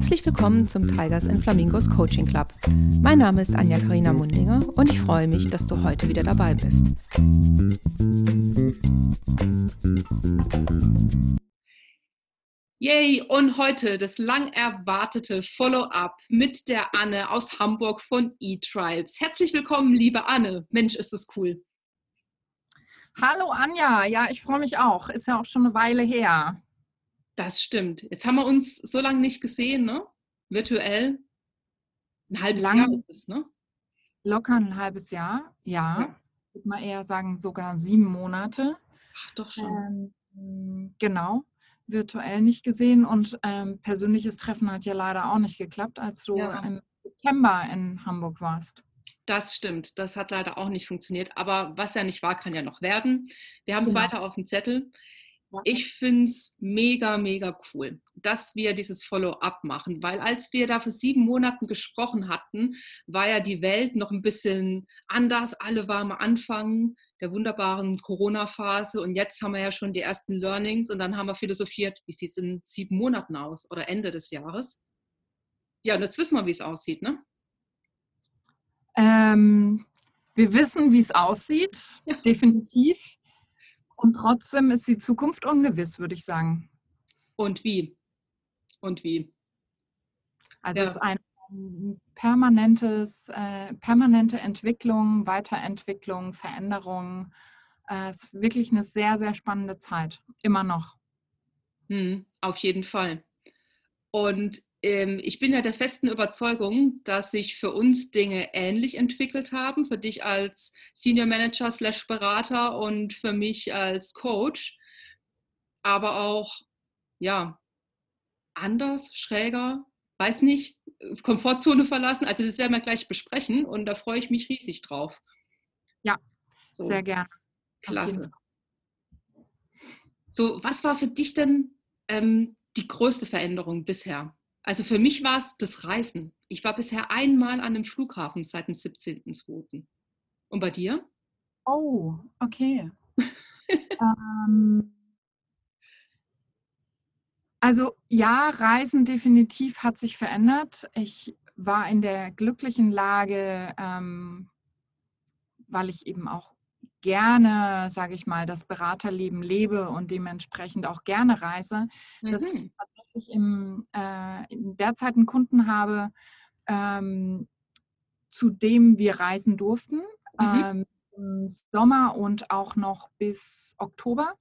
Herzlich willkommen zum Tigers and Flamingos Coaching Club. Mein Name ist Anja Karina Mundinger und ich freue mich, dass du heute wieder dabei bist. Yay! Und heute das lang erwartete Follow-up mit der Anne aus Hamburg von eTribes. Herzlich willkommen, liebe Anne. Mensch, ist es cool. Hallo Anja, ja, ich freue mich auch. Ist ja auch schon eine Weile her. Das stimmt. Jetzt haben wir uns so lange nicht gesehen, ne? Virtuell. Ein halbes Lang, Jahr ist es, ne? Locker ein halbes Jahr, ja. ja. Ich würde mal eher sagen, sogar sieben Monate. Ach, doch schon. Ähm, genau. Virtuell nicht gesehen und ähm, persönliches Treffen hat ja leider auch nicht geklappt, als du ja. im September in Hamburg warst. Das stimmt, das hat leider auch nicht funktioniert. Aber was ja nicht war, kann ja noch werden. Wir haben es genau. weiter auf dem Zettel. Ich finde es mega, mega cool, dass wir dieses Follow-up machen, weil als wir da vor sieben Monaten gesprochen hatten, war ja die Welt noch ein bisschen anders. Alle waren am Anfang der wunderbaren Corona-Phase und jetzt haben wir ja schon die ersten Learnings und dann haben wir philosophiert, wie sieht es in sieben Monaten aus oder Ende des Jahres. Ja, und jetzt wissen wir, wie es aussieht, ne? Ähm, wir wissen, wie es aussieht, ja. definitiv. Und trotzdem ist die Zukunft ungewiss, würde ich sagen. Und wie? Und wie? Also ja. es ist ein permanentes, äh, permanente Entwicklung, Weiterentwicklung, Veränderung. Äh, es ist wirklich eine sehr, sehr spannende Zeit, immer noch. Hm, auf jeden Fall. Und ich bin ja der festen Überzeugung, dass sich für uns Dinge ähnlich entwickelt haben, für dich als Senior Manager slash Berater und für mich als Coach, aber auch, ja, anders, schräger, weiß nicht, Komfortzone verlassen. Also das werden wir gleich besprechen und da freue ich mich riesig drauf. Ja, so. sehr gerne. Klasse. So, was war für dich denn ähm, die größte Veränderung bisher? Also für mich war es das Reisen. Ich war bisher einmal an einem Flughafen seit dem 17.02. Und bei dir? Oh, okay. ähm, also ja, Reisen definitiv hat sich verändert. Ich war in der glücklichen Lage, ähm, weil ich eben auch gerne, sage ich mal, das Beraterleben lebe und dementsprechend auch gerne reise, mhm. dass ich mhm. tatsächlich im, äh, derzeit einen Kunden habe, ähm, zu dem wir reisen durften. Mhm. Ähm, Im Sommer und auch noch bis Oktober,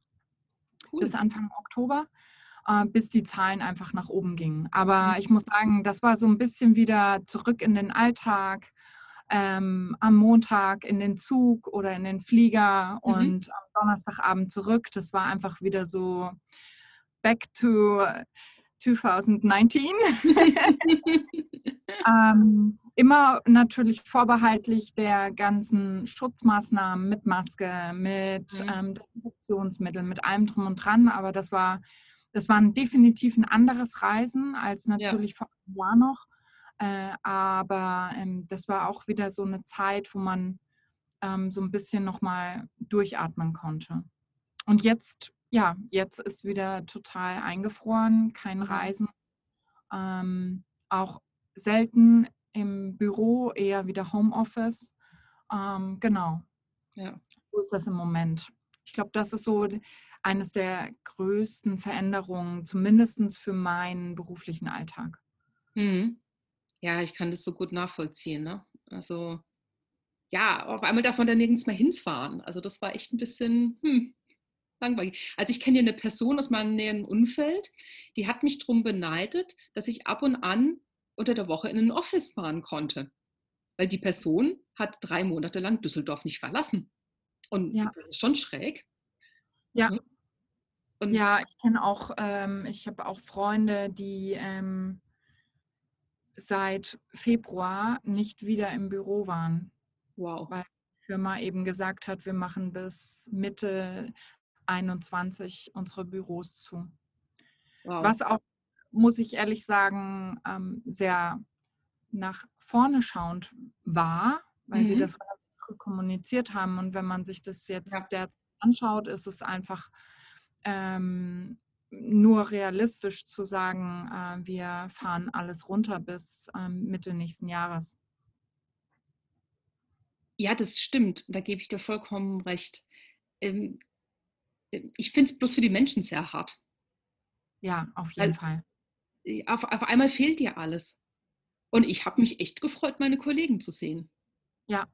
cool. bis Anfang Oktober, äh, bis die Zahlen einfach nach oben gingen. Aber mhm. ich muss sagen, das war so ein bisschen wieder zurück in den Alltag ähm, am Montag in den Zug oder in den Flieger mhm. und am Donnerstagabend zurück. Das war einfach wieder so back to 2019. ähm, immer natürlich vorbehaltlich der ganzen Schutzmaßnahmen mit Maske, mit mhm. ähm, Desinfektionsmitteln, mit allem drum und dran. Aber das war, das war definitiv ein anderes Reisen als natürlich ja. vor einem Jahr noch. Äh, aber ähm, das war auch wieder so eine Zeit, wo man ähm, so ein bisschen nochmal durchatmen konnte. Und jetzt, ja, jetzt ist wieder total eingefroren, kein. Reisen. Ähm, auch selten im Büro, eher wieder Homeoffice. Ähm, genau. Ja. So ist das im Moment. Ich glaube, das ist so eines der größten Veränderungen, zumindest für meinen beruflichen Alltag. Mhm. Ja, ich kann das so gut nachvollziehen. Ne? Also ja, auf einmal darf man da nirgends mehr hinfahren. Also das war echt ein bisschen hm, langweilig. Also ich kenne hier eine Person aus meinem näheren Umfeld, die hat mich darum beneidet, dass ich ab und an unter der Woche in ein Office fahren konnte. Weil die Person hat drei Monate lang Düsseldorf nicht verlassen. Und ja. das ist schon schräg. Ja. Ne? Und ja, ich kenne auch, ähm, ich habe auch Freunde, die ähm, seit Februar nicht wieder im Büro waren. Wow. Weil die Firma eben gesagt hat, wir machen bis Mitte 21 unsere Büros zu. Wow. Was auch, muss ich ehrlich sagen, ähm, sehr nach vorne schauend war, weil mhm. sie das relativ früh kommuniziert haben. Und wenn man sich das jetzt ja. anschaut, ist es einfach ähm, nur realistisch zu sagen, äh, wir fahren alles runter bis ähm, Mitte nächsten Jahres. Ja, das stimmt. Da gebe ich dir vollkommen recht. Ähm, äh, ich finde es bloß für die Menschen sehr hart. Ja, auf jeden Weil Fall. auf, auf einmal fehlt dir alles. Und ich habe mich echt gefreut, meine Kollegen zu sehen. Ja,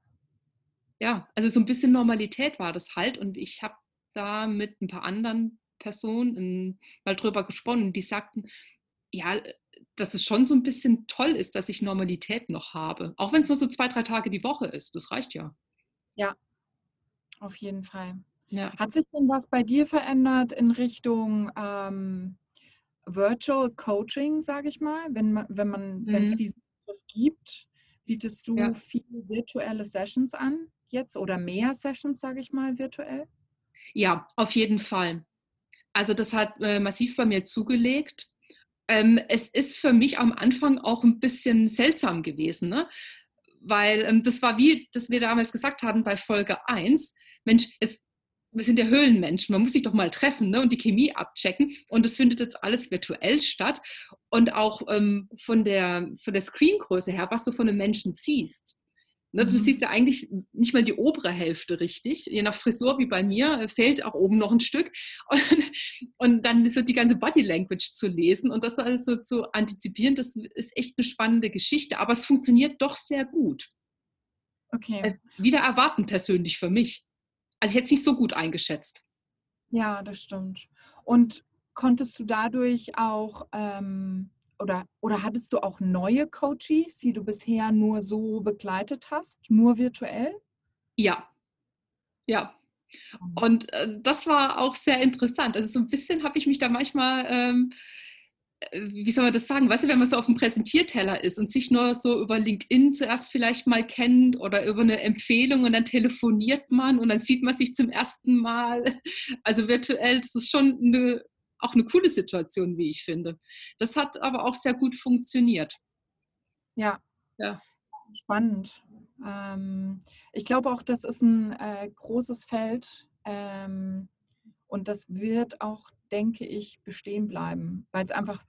Ja, also so ein bisschen Normalität war das halt. Und ich habe da mit ein paar anderen Personen ähm, mal drüber gesprochen. Die sagten, ja, äh, dass es schon so ein bisschen toll ist, dass ich Normalität noch habe. Auch wenn es nur so zwei, drei Tage die Woche ist. Das reicht ja. ja, auf jeden Fall. Ja. Hat sich denn was bei dir verändert in Richtung ähm, Virtual Coaching, sage ich mal? Wenn man, wenn man, wenn es Mhm. diesen Begriff gibt, bietest du Ja. viele virtuelle Sessions an jetzt oder mehr Sessions, sage ich mal, virtuell? ja, auf jeden Fall. Also das hat äh, massiv bei mir zugelegt. Ähm, es ist für mich am Anfang auch ein bisschen seltsam gewesen, ne? weil ähm, das war wie, das wir damals gesagt hatten bei Folge 1. Mensch, jetzt, wir sind ja Höhlenmenschen, man muss sich doch mal treffen ne? und die Chemie abchecken. Und das findet jetzt alles virtuell statt. Und auch ähm, von, der, von der Screengröße her, was du von einem Menschen siehst. Ne, du Mhm. siehst ja eigentlich nicht mal die obere Hälfte richtig. Je nach Frisur wie bei mir äh, fehlt auch oben noch ein Stück. Und, und dann so die ganze Body Language zu lesen und das alles so zu antizipieren, das ist echt eine spannende Geschichte. Aber es funktioniert doch sehr gut. Okay. Also wieder erwarten persönlich für mich. Also ich hätte es nicht so gut eingeschätzt. Ja, das stimmt. Und konntest du dadurch auch ähm, oder, oder hattest du auch neue Coaches, die du bisher nur so begleitet hast, nur virtuell? Ja, ja. Mhm. Und äh, das war auch sehr interessant. Also so ein bisschen habe ich mich da manchmal, ähm, äh, wie soll man das sagen, weißt du, wenn man so auf dem Präsentierteller ist und sich nur so über LinkedIn zuerst vielleicht mal kennt oder über eine Empfehlung und dann telefoniert man und dann sieht man sich zum ersten Mal. Also virtuell, das ist schon eine, auch eine coole Situation, wie ich finde. Das hat aber auch sehr gut funktioniert. Ja, Ja, spannend. Ähm, ich glaube auch, das ist ein äh, großes Feld ähm, und das wird auch, denke ich, bestehen bleiben, weil es einfach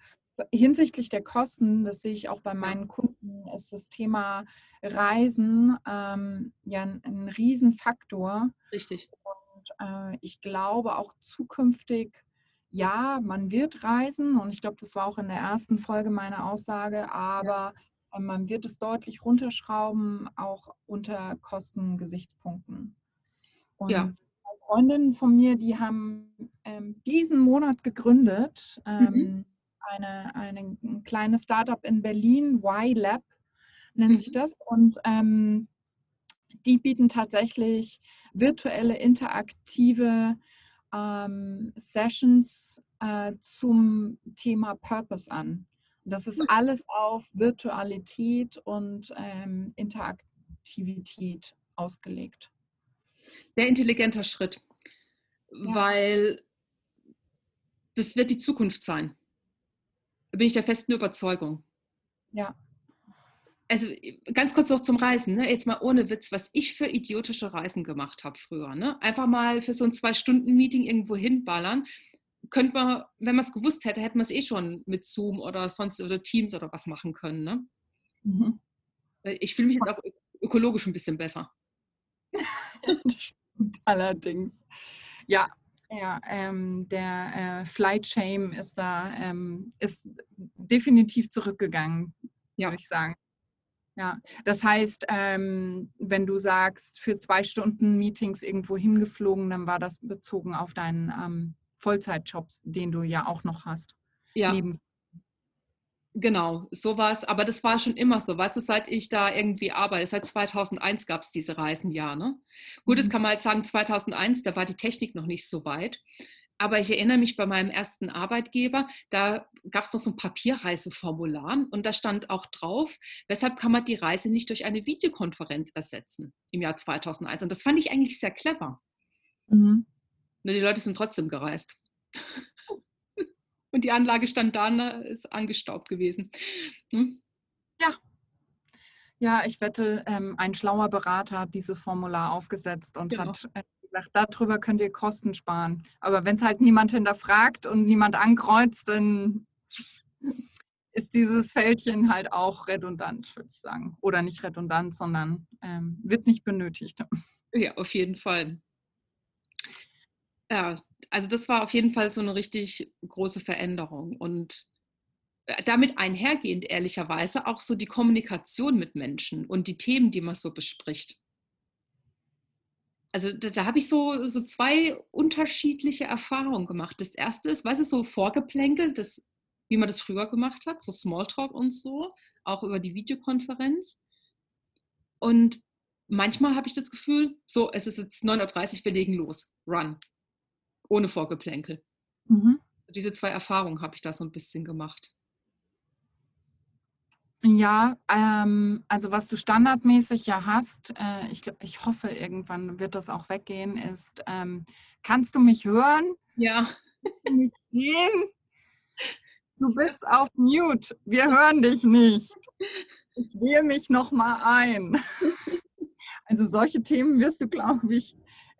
hinsichtlich der Kosten, das sehe ich auch bei meinen Kunden, ist das Thema Reisen ähm, ja ein, ein Riesenfaktor. richtig. Und äh, ich glaube auch zukünftig, ja, man wird reisen und ich glaube, das war auch in der ersten Folge meine Aussage, aber äh, man wird es deutlich runterschrauben, auch unter Kostengesichtspunkten. Und Ja. Freundinnen von mir, die haben ähm, diesen Monat gegründet, Mhm. ähm, eine, eine, ein kleines Startup in Berlin, Y-Lab nennt sich Mhm. das. Und ähm, die bieten tatsächlich virtuelle, interaktive ähm, Sessions äh, zum Thema Purpose an. Das ist Cool. alles auf Virtualität und ähm, Interaktivität ausgelegt. Sehr intelligenter Schritt, Ja. weil das wird die Zukunft sein. Da bin ich der festen Überzeugung. Ja, Also ganz kurz noch zum Reisen, ne? jetzt mal ohne Witz, was ich für idiotische Reisen gemacht habe früher. Ne? Einfach mal für so ein Zwei-Stunden-Meeting irgendwo hinballern. Könnte man, wenn man es gewusst hätte, hätten wir es eh schon mit Zoom oder sonst oder Teams oder was machen können. Ne? mhm. Ich fühle mich jetzt auch ök- ökologisch ein bisschen besser. das stimmt allerdings. Ja, ja ähm, der äh, Flight Shame ist da ähm, ist definitiv zurückgegangen, Ja. würde ich sagen. Ja, das heißt, ähm, wenn du sagst, für zwei Stunden Meetings irgendwo hingeflogen, dann war das bezogen auf deinen ähm, Vollzeitjobs, den du ja auch noch hast. Ja, Neben, genau, sowas. Aber das war schon immer so. Weißt du, seit ich da irgendwie arbeite, seit 2001 gab es diese Reisen ja. Ne? Gut, das Mhm. kann man jetzt sagen, 2001, da war die Technik noch nicht so weit. Aber ich erinnere mich bei meinem ersten Arbeitgeber, da gab es noch so ein Papierreiseformular und da stand auch drauf, weshalb kann man die Reise nicht durch eine Videokonferenz ersetzen im Jahr 2001. Und das fand ich eigentlich sehr clever. Mhm. Nur die Leute sind trotzdem gereist. Und die Anlage stand da, ne, ist angestaubt gewesen. Hm? Ja, ich wette, ähm, ein schlauer Berater hat dieses Formular aufgesetzt und Genau. hat äh, gesagt, darüber könnt ihr Kosten sparen. Aber wenn es halt niemand hinterfragt und niemand ankreuzt, dann ist dieses Fältchen halt auch redundant, würde ich sagen. Oder nicht redundant, sondern ähm, wird nicht benötigt. Ja, auf jeden Fall. Ja, also das war auf jeden Fall so eine richtig große Veränderung. Und äh, damit einhergehend, ehrlicherweise, auch so die Kommunikation mit Menschen und die Themen, die man so bespricht. Also da, da habe ich so, so zwei unterschiedliche Erfahrungen gemacht. Das erste ist, weißt du, so vorgeplänkelt, das wie man das früher gemacht hat, so Smalltalk und so, auch über die Videokonferenz. Und manchmal habe ich das Gefühl, so, es ist jetzt 9.30 Uhr, wir legen los, run, ohne Vorgeplänkel. Mhm. Diese zwei Erfahrungen habe ich da so ein bisschen gemacht. Ja, ähm, also was du standardmäßig ja hast, äh, ich, ich hoffe, irgendwann wird das auch weggehen, ist, ähm, kannst du mich hören? Ja. Mich sehen? Du bist auf Mute. Wir hören dich nicht. Ich wähle mich noch mal ein. Also solche Themen wirst du, glaube ich,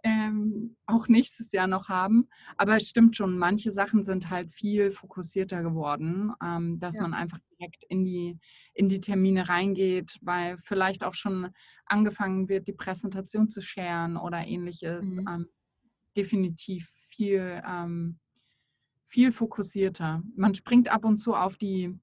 ähm, auch nächstes Jahr noch haben. Aber es stimmt schon, manche Sachen sind halt viel fokussierter geworden, ähm, dass ja. man einfach direkt in die, in die Termine reingeht, weil vielleicht auch schon angefangen wird, die Präsentation zu scheren oder ähnliches. Mhm. Ähm, definitiv viel ähm, viel fokussierter. Man springt ab und zu auf die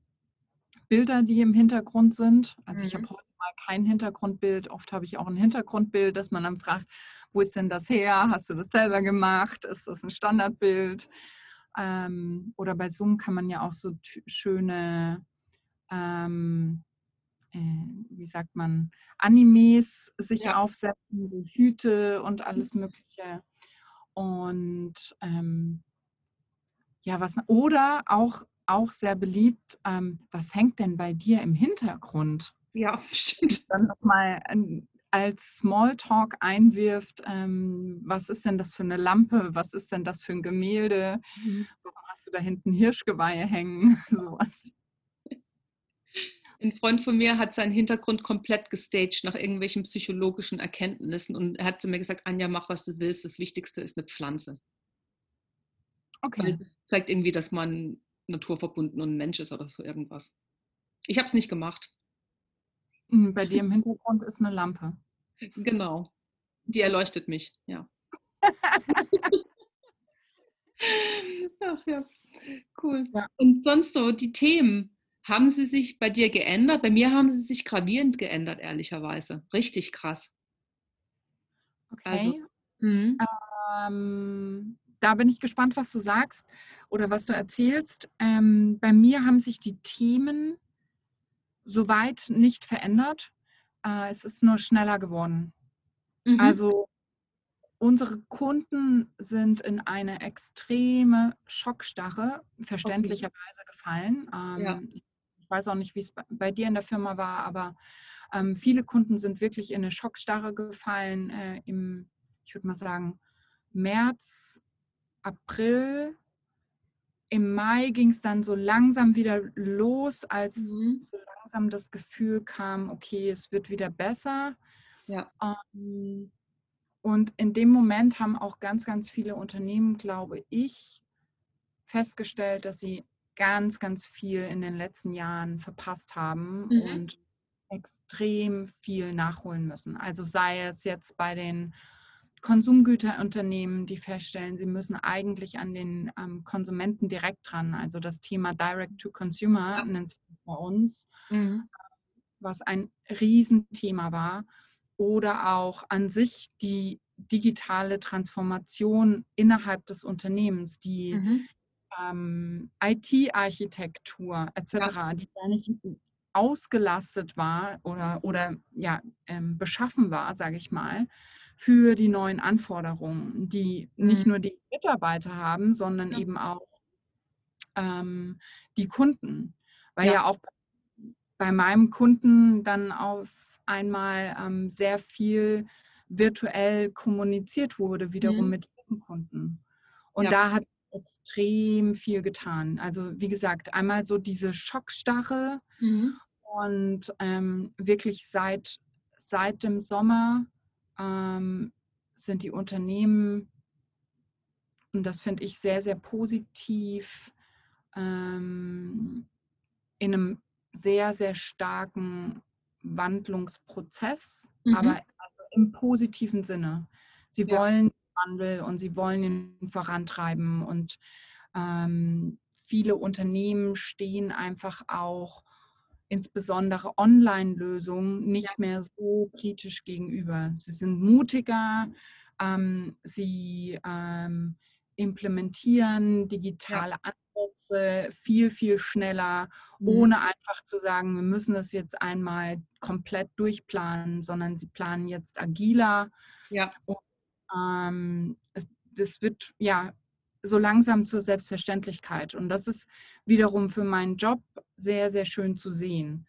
Bilder, die im Hintergrund sind. Also mhm. ich habe heute mal kein Hintergrundbild. Oft habe ich auch ein Hintergrundbild, dass man dann fragt, wo ist denn das her? Hast du das selber gemacht? Ist das ein Standardbild? Ähm, oder bei Zoom kann man ja auch so schöne, ähm, äh, wie sagt man, Animes sich ja. aufsetzen, so Hüte und alles Mögliche. Und ähm, ja, was, oder auch, auch sehr beliebt, ähm, was hängt denn bei dir im Hintergrund? Ja, stimmt. Dann nochmal als Smalltalk einwirft, ähm, was ist denn das für eine Lampe, was ist denn das für ein Gemälde, mhm. warum hast du da hinten Hirschgeweihe hängen, sowas. Ein Freund von mir hat seinen Hintergrund komplett gestaged nach irgendwelchen psychologischen Erkenntnissen und er hat zu mir gesagt, Anja, mach was du willst, das Wichtigste ist eine Pflanze. Okay. Weil das zeigt irgendwie, dass man naturverbunden und ein Mensch ist oder so irgendwas. Ich habe es nicht gemacht. Hm, bei dir im Hintergrund ist eine Lampe. Genau. Die erleuchtet mich, ja. Ach ja, cool. Ja. Und sonst so, die Themen, haben sie sich bei dir geändert? Bei mir haben sie sich gravierend geändert, ehrlicherweise. Richtig krass. Okay. Also, mhm. ähm, da bin ich gespannt, was du sagst oder was du erzählst. Ähm, bei mir haben sich die Themen soweit nicht verändert. Äh, es ist nur schneller geworden. Mhm. Also unsere Kunden sind in eine extreme Schockstarre verständlicherweise okay. gefallen. Ähm, ja. Ich weiß auch nicht, wie es bei dir in der Firma war, aber ähm, viele Kunden sind wirklich in eine Schockstarre gefallen äh, im, ich würde mal sagen, März April. Im Mai ging es dann so langsam wieder los, als mhm. so langsam das Gefühl kam, okay, es wird wieder besser. Ja. Ähm, und in dem Moment haben auch ganz, ganz viele Unternehmen, glaube ich, festgestellt, dass sie ganz, ganz viel in den letzten Jahren verpasst haben mhm. und extrem viel nachholen müssen. Also sei es jetzt bei den Konsumgüterunternehmen, die feststellen, sie müssen eigentlich an den ähm, Konsumenten direkt dran. Also das Thema Direct to Consumer ja. nennt sich bei uns, mhm. was ein Riesenthema war. Oder auch an sich die digitale Transformation innerhalb des Unternehmens, die mhm. ähm, IT-Architektur etc., ja. die gar nicht ausgelastet war oder, oder ja, ähm, beschaffen war, sage ich mal, für die neuen Anforderungen, die nicht mhm. nur die Mitarbeiter haben, sondern ja. eben auch ähm, die Kunden. Weil ja. ja. auch bei meinem Kunden dann auf einmal ähm, sehr viel virtuell kommuniziert wurde, wiederum mhm. mit ihren Kunden. Und ja. da hat extrem viel getan. Also wie gesagt, einmal so diese Schockstarre mhm. und ähm, wirklich seit, seit dem Sommer ähm, sind die Unternehmen, und das finde ich sehr, sehr positiv, ähm, in einem sehr, sehr starken Wandlungsprozess, mhm. aber im positiven Sinne. Sie ja. wollen Wandel und sie wollen ihn vorantreiben und ähm, viele Unternehmen stehen einfach auch insbesondere Online-Lösungen nicht mehr so kritisch gegenüber. Sie sind mutiger, ähm, sie ähm, implementieren digitale. Ansätze viel, viel schneller, mhm. ohne einfach zu sagen, wir müssen das jetzt einmal komplett durchplanen, sondern sie planen jetzt agiler. Ja. Und, ähm, es, das wird ja so langsam zur Selbstverständlichkeit. Und das ist wiederum für meinen Job sehr, sehr schön zu sehen.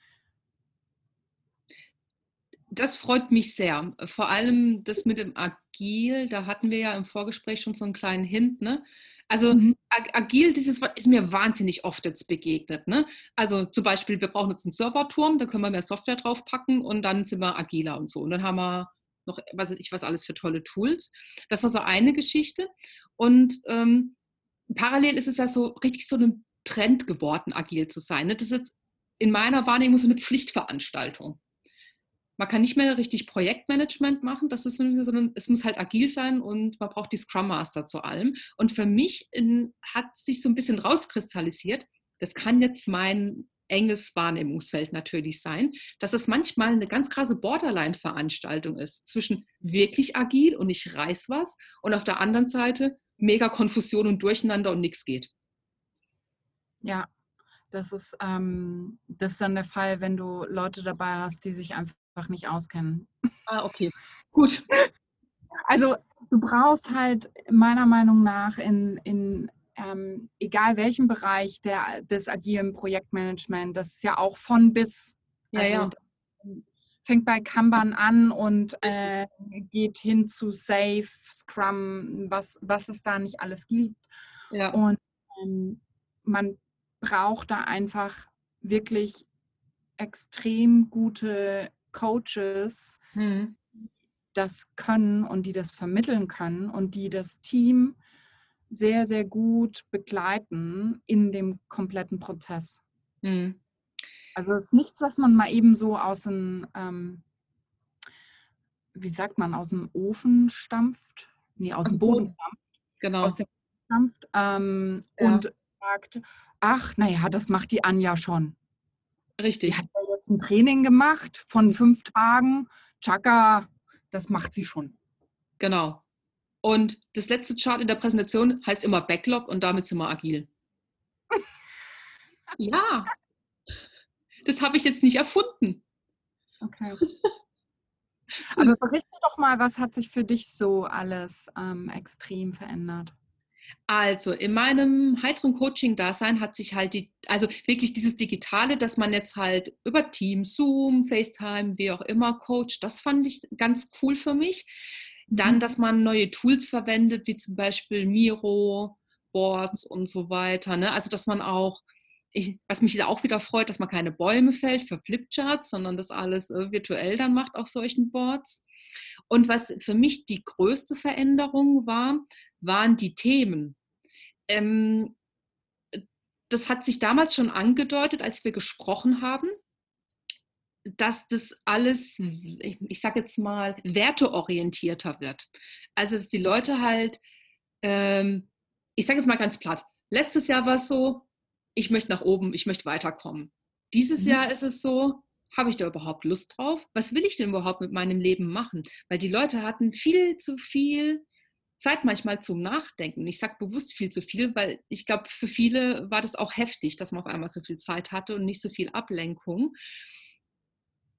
Das freut mich sehr. Vor allem das mit dem Agil, da hatten wir ja im Vorgespräch schon so einen kleinen Hint. Ne? Also mhm. agil, dieses Wort ist mir wahnsinnig oft jetzt begegnet. Ne? Also zum Beispiel, wir brauchen jetzt einen Serverturm, da können wir mehr Software draufpacken und dann sind wir agiler und so. Und dann haben wir noch, was weiß ich, was alles für tolle Tools. Das war so eine Geschichte. Und ähm, parallel ist es ja so richtig so ein Trend geworden, agil zu sein. Ne? Das ist jetzt in meiner Wahrnehmung so eine Pflichtveranstaltung. Man kann nicht mehr richtig Projektmanagement machen, das ist, sondern es muss halt agil sein und man braucht die Scrum Master zu allem. Und für mich in, hat sich so ein bisschen rauskristallisiert, das kann jetzt mein enges Wahrnehmungsfeld natürlich sein, dass es manchmal eine ganz krasse Borderline-Veranstaltung ist zwischen wirklich agil und ich reiß was und auf der anderen Seite mega Konfusion und Durcheinander und nichts geht. Ja, das ist, ähm, das ist dann der Fall, wenn du Leute dabei hast, die sich einfach nicht auskennen. Ah, okay. Gut. Also du brauchst halt meiner Meinung nach in, in ähm, egal welchem Bereich der, des agilen Projektmanagement, das ist ja auch von bis. Ja, also, ja. Fängt bei Kanban an und äh, geht hin zu Safe, Scrum, was, was es da nicht alles gibt. Ja. Und ähm, man braucht da einfach wirklich extrem gute Coaches, hm. das können und die das vermitteln können und die das Team sehr, sehr gut begleiten in dem kompletten Prozess. Mhm. Also es ist nichts, was man mal eben so aus dem, ähm, wie sagt man, aus dem Ofen stampft, nee, aus, aus dem Boden, Boden stampft, genau. aus dem stampft ähm, ja. und sagt, ach, naja, das macht die Anja schon. Richtig. Die hat ja jetzt ein Training gemacht von fünf Tagen. Chaka, das macht sie schon. Genau. Und das letzte Chart in der Präsentation heißt immer Backlog und damit sind wir agil. ja, das habe ich jetzt nicht erfunden. Okay. Aber berichte doch mal, was hat sich für dich so alles ähm, extrem verändert? Also in meinem heiteren Coaching-Dasein hat sich halt die, also wirklich dieses Digitale, dass man jetzt halt über Teams, Zoom, FaceTime, wie auch immer coacht, das fand ich ganz cool für mich. Dann, mhm. dass man neue Tools verwendet, wie zum Beispiel Miro, Boards und so weiter. Ne? Also, dass man auch, ich, was mich auch wieder freut, dass man keine Bäume fällt für Flipcharts, sondern das alles äh, virtuell dann macht auf solchen Boards. Und was für mich die größte Veränderung war, waren die Themen. Ähm, das hat sich damals schon angedeutet, als wir gesprochen haben dass das alles, ich sage jetzt mal, werteorientierter wird. Also dass die Leute halt, ähm, ich sage es mal ganz platt, letztes Jahr war es so, ich möchte nach oben, ich möchte weiterkommen. Dieses mhm. Jahr ist es so, habe ich da überhaupt Lust drauf? Was will ich denn überhaupt mit meinem Leben machen? Weil die Leute hatten viel zu viel Zeit manchmal zum Nachdenken. Ich sage bewusst viel zu viel, weil ich glaube, für viele war das auch heftig, dass man auf einmal so viel Zeit hatte und nicht so viel Ablenkung.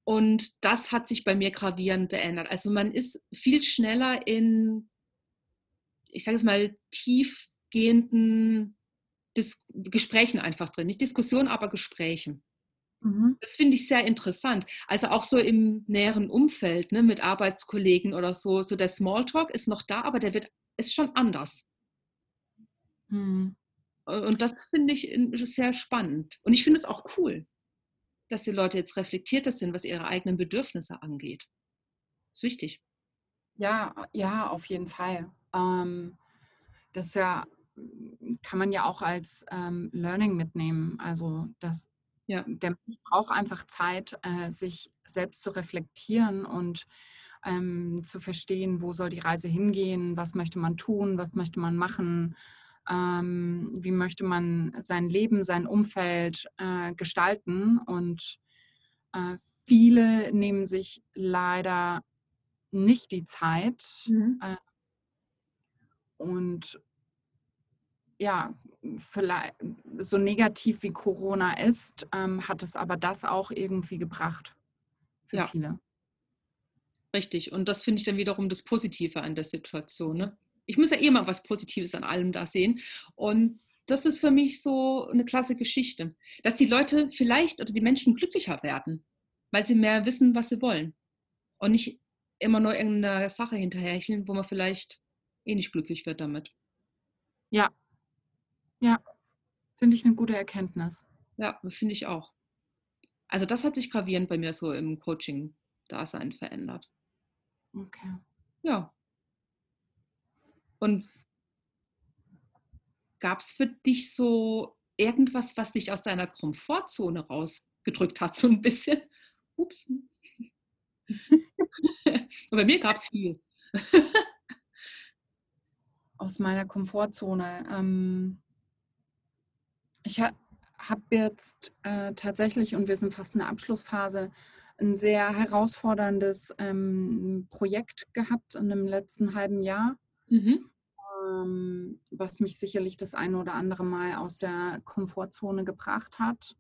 Und das hat sich bei mir gravierend beendet. Also man ist viel schneller in, ich sage es mal, tiefgehenden Dis Gesprächen einfach drin. Nicht Diskussionen, aber Gesprächen. Mhm. Das finde ich sehr interessant. Also auch so im näheren Umfeld, ne, mit Arbeitskollegen oder so. So der Smalltalk ist noch da, aber der wird, ist schon anders. Mhm. Und das finde ich sehr spannend. Und ich finde es auch cool dass die Leute jetzt reflektierter sind, was ihre eigenen Bedürfnisse angeht. Das ist wichtig. Ja, ja, auf jeden Fall. Ähm, das ja, kann man ja auch als ähm, Learning mitnehmen. Also das, ja. der Mensch braucht einfach Zeit, äh, sich selbst zu reflektieren und ähm, zu verstehen, wo soll die Reise hingehen, was möchte man tun, was möchte man machen, ähm, wie möchte man sein Leben, sein Umfeld äh, gestalten. Und äh, viele nehmen sich leider nicht die Zeit. Mhm. Äh, und ja, vielleicht so negativ wie Corona ist, ähm, hat es aber das auch irgendwie gebracht für ja. viele. Richtig. Und das finde ich dann wiederum das Positive an der Situation. Ne? Ich muss ja eh mal was Positives an allem da sehen. Und das ist für mich so eine klasse Geschichte, dass die Leute vielleicht oder die Menschen glücklicher werden, weil sie mehr wissen, was sie wollen. Und nicht immer nur irgendeiner Sache hinterhercheln, wo man vielleicht eh nicht glücklich wird damit. Ja. Ja. Finde ich eine gute Erkenntnis. Ja, finde ich auch. Also das hat sich gravierend bei mir so im Coaching-Dasein verändert. Okay. Ja. Und gab es für dich so irgendwas, was dich aus deiner Komfortzone rausgedrückt hat, so ein bisschen? Ups. bei mir gab es viel. aus meiner Komfortzone. Ähm, ich ha habe jetzt äh, tatsächlich, und wir sind fast in der Abschlussphase, ein sehr herausforderndes ähm, Projekt gehabt in dem letzten halben Jahr, mhm. Ähm, was mich sicherlich das eine oder andere Mal aus der Komfortzone gebracht hat.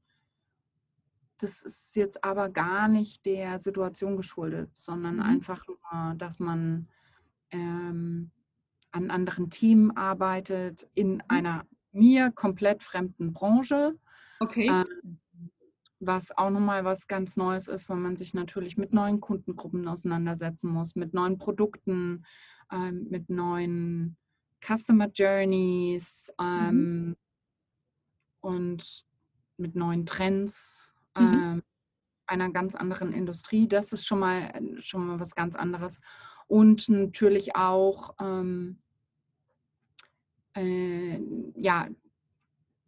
Das ist jetzt aber gar nicht der Situation geschuldet, sondern mhm. einfach nur, dass man ähm, an anderen Team arbeitet, in mhm. einer mir komplett fremden Branche. Okay. Ähm, was auch nochmal was ganz Neues ist, weil man sich natürlich mit neuen Kundengruppen auseinandersetzen muss, mit neuen Produkten, ähm, mit neuen Customer Journeys mhm. ähm, mhm. und mit neuen Trends mhm. ähm, einer ganz anderen Industrie. Das ist schon mal, schon mal was ganz anderes. Und natürlich auch ähm, äh, ja,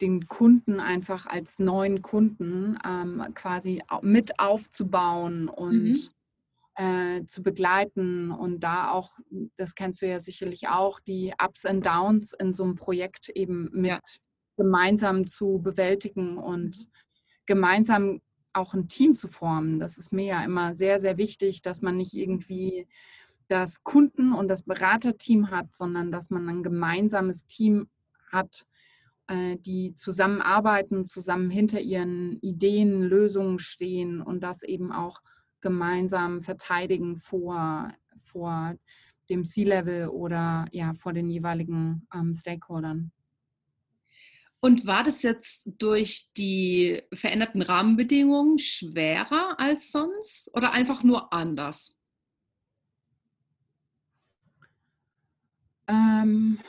den Kunden einfach als neuen Kunden ähm, quasi mit aufzubauen und mhm. Äh, zu begleiten und da auch, das kennst du ja sicherlich auch, die Ups und Downs in so einem Projekt eben mit ja. gemeinsam zu bewältigen und mhm. gemeinsam auch ein Team zu formen. Das ist mir ja immer sehr, sehr wichtig, dass man nicht irgendwie das Kunden- und das Beraterteam hat, sondern dass man ein gemeinsames Team hat, äh, die zusammenarbeiten, zusammen hinter ihren Ideen, Lösungen stehen und das eben auch gemeinsam verteidigen vor, vor dem C-Level oder ja, vor den jeweiligen ähm, Stakeholdern. Und war das jetzt durch die veränderten Rahmenbedingungen schwerer als sonst oder einfach nur anders? Ähm,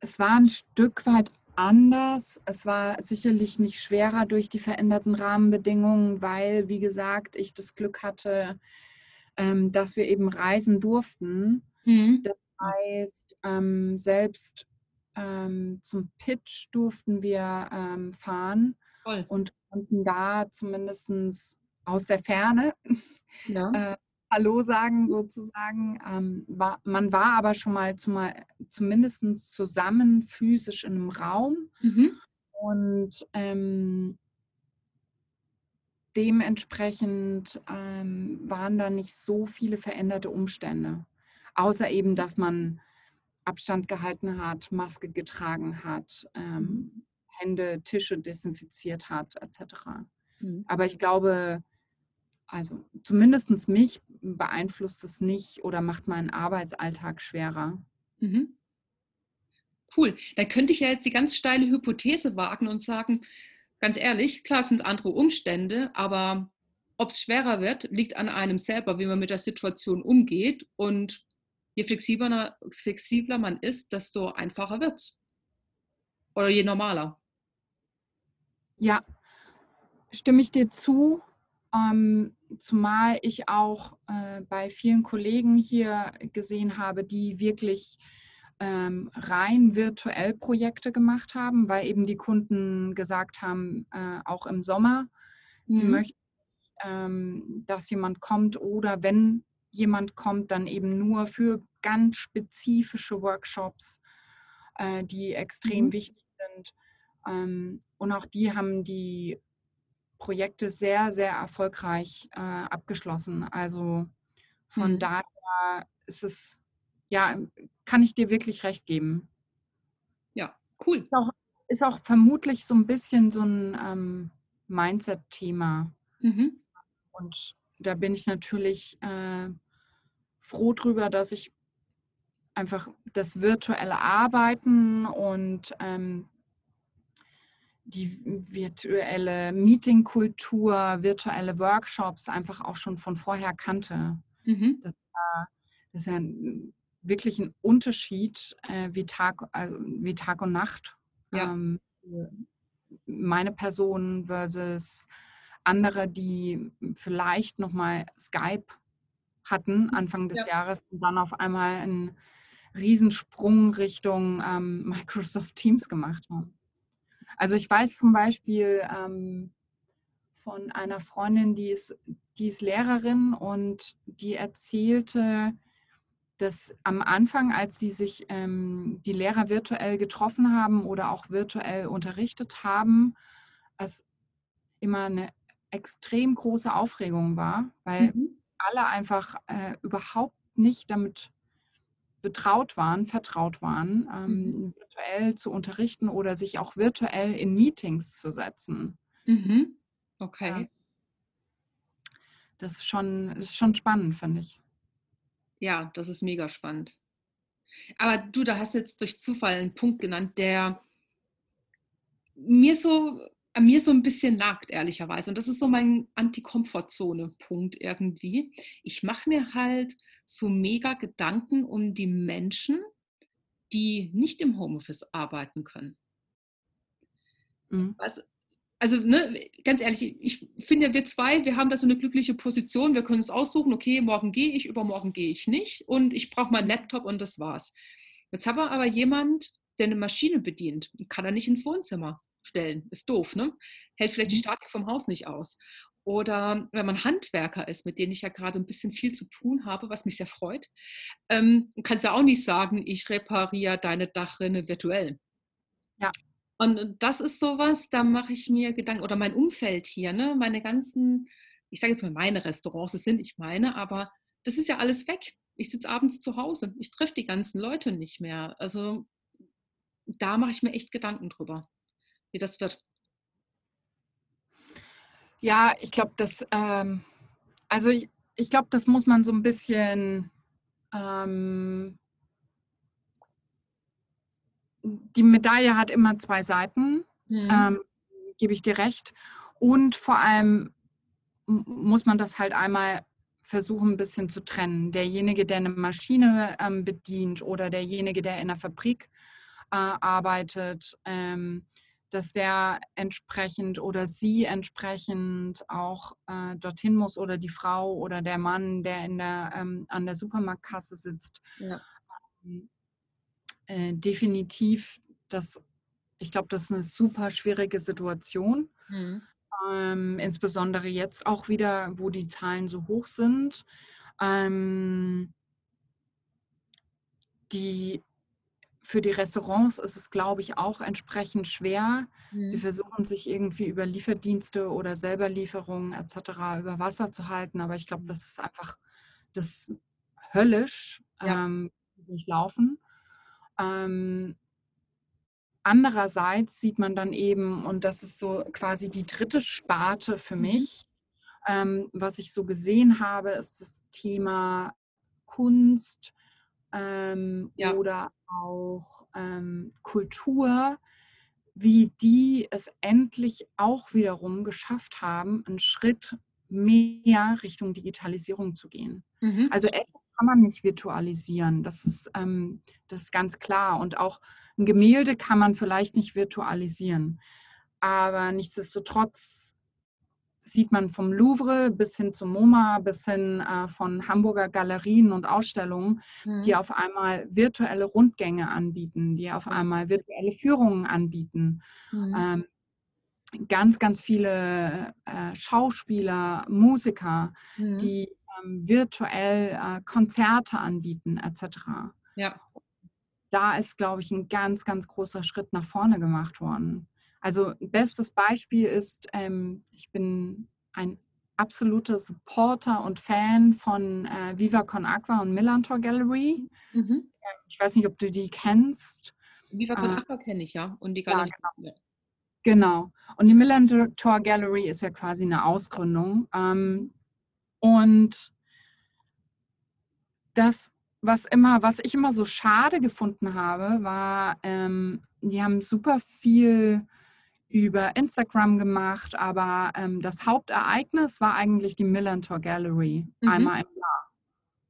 es war ein Stück weit anders. Es war sicherlich nicht schwerer durch die veränderten Rahmenbedingungen, weil, wie gesagt, ich das Glück hatte, ähm, dass wir eben reisen durften. Mhm. Das heißt, ähm, selbst ähm, zum Pitch durften wir ähm, fahren Voll. und konnten da zumindest aus der Ferne ja. äh, Hallo sagen sozusagen. Ähm, war, man war aber schon mal zum, zumindest zusammen physisch in einem Raum mhm. und ähm, dementsprechend ähm, waren da nicht so viele veränderte Umstände. Außer eben, dass man Abstand gehalten hat, Maske getragen hat, ähm, mhm. Hände, Tische desinfiziert hat, etc. Mhm. Aber ich glaube, also zumindest mich beeinflusst es nicht oder macht meinen Arbeitsalltag schwerer. Mhm. Cool. Dann könnte ich ja jetzt die ganz steile Hypothese wagen und sagen, ganz ehrlich, klar sind andere Umstände, aber ob es schwerer wird, liegt an einem selber, wie man mit der Situation umgeht. Und je flexibler, flexibler man ist, desto einfacher wird es. Oder je normaler. Ja, stimme ich dir zu. Ähm, zumal ich auch äh, bei vielen Kollegen hier gesehen habe, die wirklich ähm, rein virtuell Projekte gemacht haben, weil eben die Kunden gesagt haben, äh, auch im Sommer, mhm. sie möchten, ähm, dass jemand kommt oder wenn jemand kommt, dann eben nur für ganz spezifische Workshops, äh, die extrem mhm. wichtig sind. Ähm, und auch die haben die Projekte sehr, sehr erfolgreich äh, abgeschlossen. Also von mhm. daher ist es, ja, kann ich dir wirklich recht geben. Ja, cool. Ist auch, ist auch vermutlich so ein bisschen so ein ähm, Mindset-Thema. Mhm. Und da bin ich natürlich äh, froh drüber, dass ich einfach das virtuelle Arbeiten und ähm, die virtuelle Meetingkultur, virtuelle Workshops einfach auch schon von vorher kannte. Mhm. Das, war, das, ist ja wirklich ein Unterschied äh, wie, Tag, äh, wie Tag und Nacht. Ja. Ähm, meine Person versus andere, die vielleicht nochmal Skype hatten Anfang des ja. Jahres und dann auf einmal einen Riesensprung Richtung ähm, Microsoft Teams gemacht haben. Also ich weiß zum Beispiel ähm, von einer Freundin, die ist, die ist Lehrerin und die erzählte, dass am Anfang, als die sich ähm, die Lehrer virtuell getroffen haben oder auch virtuell unterrichtet haben, es immer eine extrem große Aufregung war, weil mhm. alle einfach äh, überhaupt nicht damit betraut waren, vertraut waren, ähm, mhm. virtuell zu unterrichten oder sich auch virtuell in Meetings zu setzen. Mhm. Okay. Ja. Das ist schon, ist schon spannend, finde ich. Ja, das ist mega spannend. Aber du, da hast jetzt durch Zufall einen Punkt genannt, der mir so, mir so ein bisschen nagt, ehrlicherweise. Und das ist so mein Anti-Komfortzone-Punkt irgendwie. Ich mache mir halt so mega Gedanken um die Menschen, die nicht im Homeoffice arbeiten können. Mhm. Was, also ne, ganz ehrlich, ich finde, wir zwei, wir haben da so eine glückliche Position. Wir können uns aussuchen, okay, morgen gehe ich, übermorgen gehe ich nicht und ich brauche meinen Laptop und das war's. Jetzt haben wir aber jemand, der eine Maschine bedient, kann er nicht ins Wohnzimmer stellen. Ist doof, ne? Hält vielleicht die mhm. Statik vom Haus nicht aus. Oder wenn man Handwerker ist, mit denen ich ja gerade ein bisschen viel zu tun habe, was mich sehr freut, ähm, kannst ja auch nicht sagen, ich repariere deine Dachrinne virtuell. Ja. Und das ist sowas, da mache ich mir Gedanken, oder mein Umfeld hier, ne? meine ganzen, ich sage jetzt mal meine Restaurants, das sind nicht meine, aber das ist ja alles weg. Ich sitze abends zu Hause, ich treffe die ganzen Leute nicht mehr. Also da mache ich mir echt Gedanken drüber, wie das wird. Ja, ich glaube, das, ähm, also ich, ich glaube, das muss man so ein bisschen, ähm, die Medaille hat immer zwei Seiten, mhm. ähm, gebe ich dir recht. Und vor allem muss man das halt einmal versuchen, ein bisschen zu trennen. Derjenige, der eine Maschine ähm, bedient oder derjenige, der in einer Fabrik äh, arbeitet, ähm, dass der entsprechend oder sie entsprechend auch äh, dorthin muss oder die Frau oder der Mann, der in der, ähm, an der Supermarktkasse sitzt. Ja. Ähm, äh, definitiv, das, ich glaube, das ist eine super schwierige Situation. Mhm. Ähm, insbesondere jetzt auch wieder, wo die Zahlen so hoch sind. Ähm, die für die Restaurants ist es, glaube ich, auch entsprechend schwer. Mhm. Sie versuchen sich irgendwie über Lieferdienste oder Selberlieferungen etc. über Wasser zu halten, aber ich glaube, das ist einfach das höllisch ja. ähm, durchlaufen. Ähm, andererseits sieht man dann eben, und das ist so quasi die dritte Sparte für mhm. mich, ähm, was ich so gesehen habe, ist das Thema Kunst, ähm, ja. oder auch ähm, Kultur, wie die es endlich auch wiederum geschafft haben, einen Schritt mehr Richtung Digitalisierung zu gehen. Mhm. Also Essen kann man nicht virtualisieren, das ist, ähm, das ist ganz klar. Und auch ein Gemälde kann man vielleicht nicht virtualisieren. Aber nichtsdestotrotz sieht man vom Louvre bis hin zum MoMA, bis hin äh, von Hamburger Galerien und Ausstellungen, mhm. die auf einmal virtuelle Rundgänge anbieten, die auf einmal virtuelle Führungen anbieten. Mhm. Ähm, ganz, ganz viele äh, Schauspieler, Musiker, mhm. die ähm, virtuell äh, Konzerte anbieten, etc. Ja. Da ist, glaube ich, ein ganz, ganz großer Schritt nach vorne gemacht worden. Also bestes Beispiel ist, ähm, ich bin ein absoluter Supporter und Fan von äh, Viva Con Aqua und Millantor Gallery. Mhm. Ich weiß nicht, ob du die kennst. Viva Con äh, Aqua kenne ich ja. Und die Galerie. Ja, genau. genau. Und die Millantor Gallery ist ja quasi eine Ausgründung. Ähm, und das, was immer, was ich immer so schade gefunden habe, war, ähm, die haben super viel über Instagram gemacht, aber ähm, das Hauptereignis war eigentlich die Millantor Gallery, mhm. einmal im Jahr,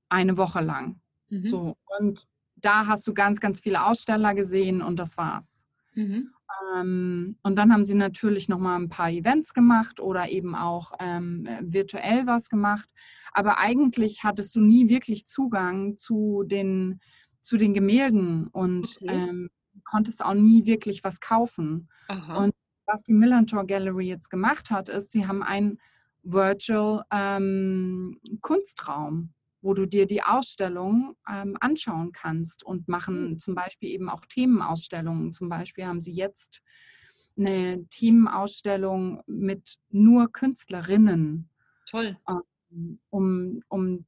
eine Woche lang. Mhm. So, und da hast du ganz, ganz viele Aussteller gesehen und das war's. Mhm. Ähm, und dann haben sie natürlich noch mal ein paar Events gemacht oder eben auch ähm, virtuell was gemacht. Aber eigentlich hattest du nie wirklich Zugang zu den, zu den Gemälden und okay. ähm, konntest auch nie wirklich was kaufen. Aha. Und was die Millantor Gallery jetzt gemacht hat, ist, sie haben einen Virtual ähm, Kunstraum, wo du dir die Ausstellung ähm, anschauen kannst und machen hm. zum Beispiel eben auch Themenausstellungen. Zum Beispiel haben sie jetzt eine Themenausstellung mit nur Künstlerinnen. Toll. Ähm, um, um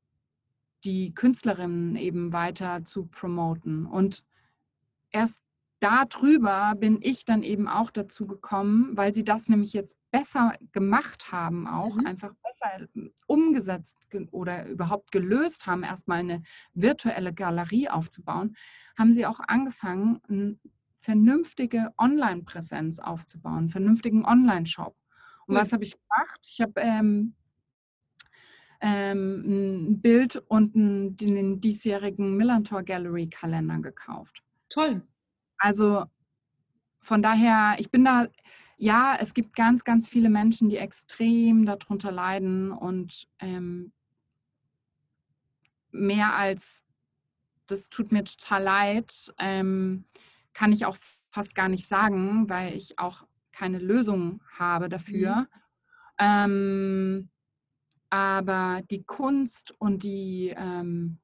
die Künstlerinnen eben weiter zu promoten. Und erst darüber bin ich dann eben auch dazu gekommen, weil sie das nämlich jetzt besser gemacht haben, auch mhm. einfach besser hm, umgesetzt oder überhaupt gelöst haben, erstmal eine virtuelle Galerie aufzubauen, haben sie auch angefangen, eine vernünftige Online-Präsenz aufzubauen, einen vernünftigen Online-Shop. Und mhm. was habe ich gemacht? Ich habe ähm, ähm, ein Bild und einen, den diesjährigen Millantor Gallery Kalender gekauft. Toll. Also von daher, ich bin da, ja, es gibt ganz, ganz viele Menschen, die extrem darunter leiden und ähm, mehr als, das tut mir total leid, ähm, kann ich auch fast gar nicht sagen, weil ich auch keine Lösung habe dafür. Mhm. Ähm, aber die Kunst und die, ähm,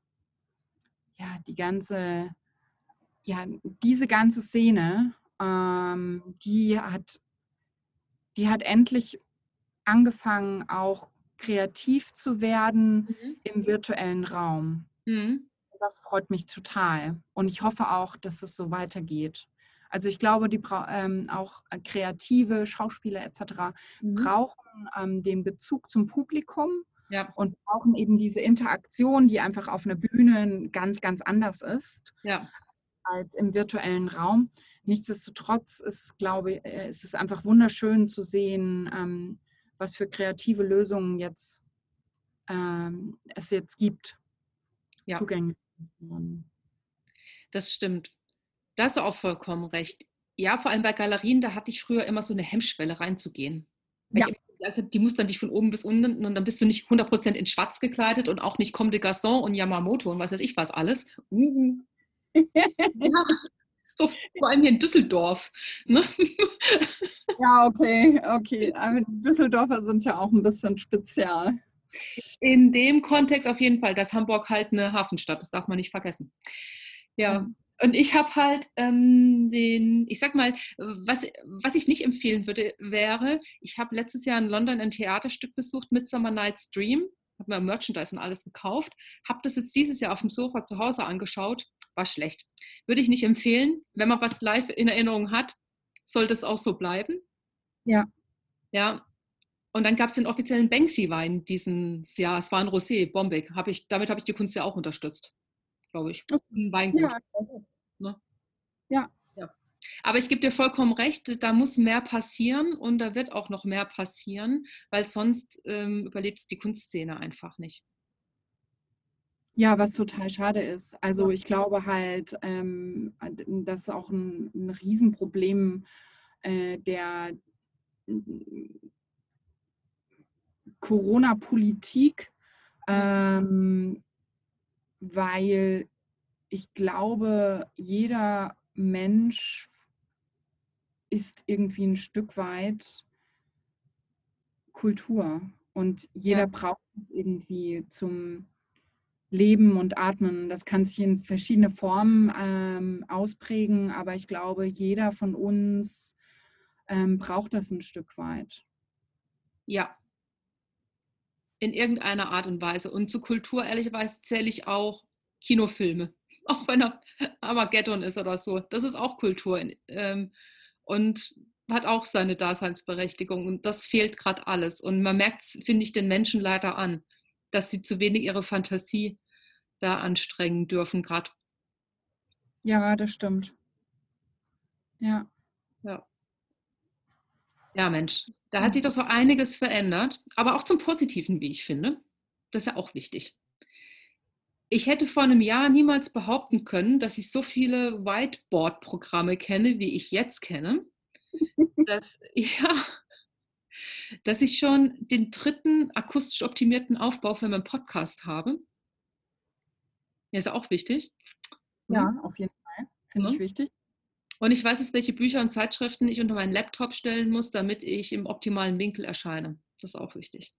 ja, die ganze ja, diese ganze Szene, ähm, die hat, die hat endlich angefangen, auch kreativ zu werden mhm. im virtuellen Raum. Mhm. Das freut mich total. Und ich hoffe auch, dass es so weitergeht. Also ich glaube, die ähm, auch kreative Schauspieler etc. Mhm. brauchen ähm, den Bezug zum Publikum ja. und brauchen eben diese Interaktion, die einfach auf einer Bühne ganz, ganz anders ist. Ja als im virtuellen Raum. Nichtsdestotrotz ist, glaube ich, äh, ist es einfach wunderschön zu sehen, ähm, was für kreative Lösungen jetzt ähm, es jetzt gibt. Ja. Zugänglich. Das stimmt. Da hast du auch vollkommen recht. Ja, vor allem bei Galerien, da hatte ich früher immer so eine Hemmschwelle reinzugehen. Ja. Also die muss dann dich von oben bis unten und dann bist du nicht 100% in schwarz gekleidet und auch nicht Comme des Garçons und Yamamoto und was weiß ich was alles. Uh, ja, ist doch vor allem hier in Düsseldorf. Ne? Ja, okay, okay. Aber Düsseldorfer sind ja auch ein bisschen spezial. In dem Kontext auf jeden Fall, dass Hamburg halt eine Hafenstadt, das darf man nicht vergessen. Ja. Und ich habe halt ähm, den, ich sag mal, was, was ich nicht empfehlen würde, wäre, ich habe letztes Jahr in London ein Theaterstück besucht, Midsummer Night's Dream habe mir Merchandise und alles gekauft, habe das jetzt dieses Jahr auf dem Sofa zu Hause angeschaut, war schlecht. Würde ich nicht empfehlen. Wenn man was live in Erinnerung hat, sollte es auch so bleiben. Ja. Ja. Und dann gab es den offiziellen Banksy-Wein dieses Jahr. Es war ein Rosé, bombig. Hab ich, damit habe ich die Kunst ja auch unterstützt, glaube ich. Ein Weingut. Ja, ne? ja. Aber ich gebe dir vollkommen recht, da muss mehr passieren und da wird auch noch mehr passieren, weil sonst ähm, überlebt es die Kunstszene einfach nicht. Ja, was total schade ist. Also ich glaube halt, ähm, das ist auch ein, ein Riesenproblem äh, der Corona-Politik, ähm, weil ich glaube, jeder Mensch ist irgendwie ein Stück weit Kultur und jeder ja. braucht es irgendwie zum Leben und Atmen. Das kann sich in verschiedene Formen ähm, ausprägen, aber ich glaube, jeder von uns ähm, braucht das ein Stück weit. Ja. In irgendeiner Art und Weise. Und zu Kultur, ehrlicherweise, zähle ich auch Kinofilme. Auch wenn er Armageddon ist oder so. Das ist auch Kultur. Ähm, und hat auch seine Daseinsberechtigung. Und das fehlt gerade alles. Und man merkt es, finde ich, den Menschen leider an, dass sie zu wenig ihre Fantasie da anstrengen dürfen gerade. Ja, das stimmt. Ja. Ja. Ja, Mensch, da hat sich doch so einiges verändert, aber auch zum Positiven, wie ich finde. Das ist ja auch wichtig. Ich hätte vor einem Jahr niemals behaupten können, dass ich so viele Whiteboard-Programme kenne, wie ich jetzt kenne. Dass, ja, dass ich schon den dritten akustisch optimierten Aufbau für meinen Podcast habe. Ja, ist auch wichtig. Ja, mhm. auf jeden Fall. Finde ja. ich wichtig. Und ich weiß jetzt, welche Bücher und Zeitschriften ich unter meinen Laptop stellen muss, damit ich im optimalen Winkel erscheine. Das ist auch wichtig.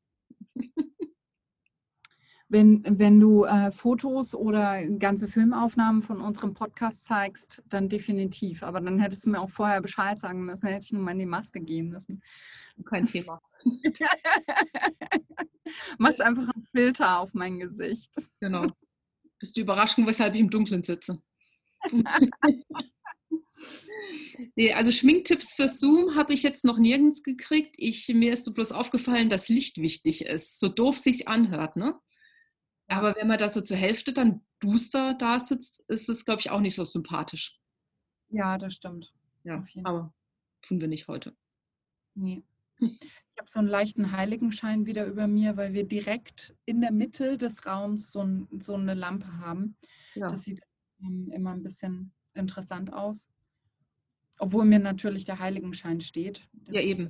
Wenn, wenn du äh, Fotos oder ganze Filmaufnahmen von unserem Podcast zeigst, dann definitiv. Aber dann hättest du mir auch vorher Bescheid sagen müssen, dann hätte ich nur mal in die Maske gehen müssen. Kein Thema. Machst einfach einen Filter auf mein Gesicht. Genau. Bist du überrascht, weshalb ich im Dunkeln sitze. Nee, also Schminktipps für Zoom habe ich jetzt noch nirgends gekriegt. Ich, mir ist so bloß aufgefallen, dass Licht wichtig ist. So doof sich anhört, ne? Aber wenn man da so zur Hälfte dann duster da sitzt, ist es, glaube ich, auch nicht so sympathisch. Ja, das stimmt. Ja, aber tun wir nicht heute. Nee. Ich habe so einen leichten Heiligenschein wieder über mir, weil wir direkt in der Mitte des Raums so, ein, so eine Lampe haben. Ja. Das sieht immer ein bisschen interessant aus. Obwohl mir natürlich der Heiligenschein steht. Das ja, eben.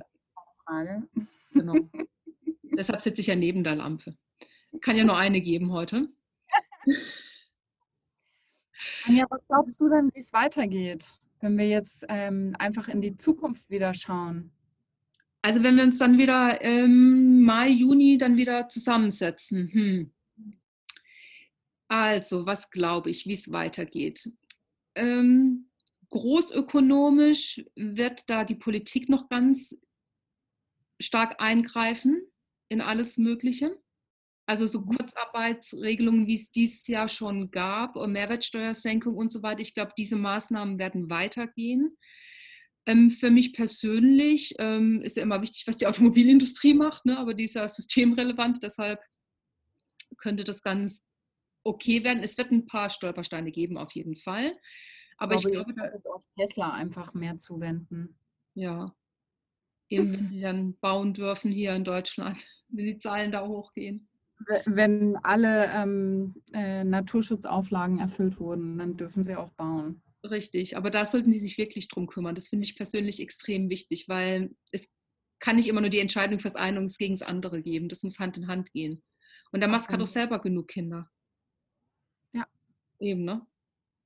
Frage. Genau. Deshalb sitze ich ja neben der Lampe. Kann ja nur eine geben heute. Anja, was glaubst du denn, wie es weitergeht, wenn wir jetzt ähm, einfach in die Zukunft wieder schauen? Also wenn wir uns dann wieder im Mai, Juni dann wieder zusammensetzen. Hm. Also, was glaube ich, wie es weitergeht? Ähm, großökonomisch wird da die Politik noch ganz stark eingreifen in alles Mögliche. Also so. Kurzarbeitsregelungen, wie es dieses Jahr schon gab, und Mehrwertsteuersenkung und so weiter. Ich glaube, diese Maßnahmen werden weitergehen. Ähm, für mich persönlich ähm, ist ja immer wichtig, was die Automobilindustrie macht, ne? aber die ist ja systemrelevant, deshalb könnte das ganz okay werden. Es wird ein paar Stolpersteine geben, auf jeden Fall. Aber ich, glaube, ich glaube da auf Tesla einfach mehr zuwenden. Ja. Eben, wenn die dann bauen dürfen hier in Deutschland, wenn die Zahlen da hochgehen. Wenn alle ähm, äh, Naturschutzauflagen erfüllt wurden, dann dürfen sie auch bauen. Richtig, aber da sollten sie sich wirklich drum kümmern. Das finde ich persönlich extrem wichtig, weil es kann nicht immer nur die Entscheidung fürs eine und gegen das andere geben. Das muss Hand in Hand gehen. Und der Musk hat doch selber genug Kinder. Ja. Eben, ne?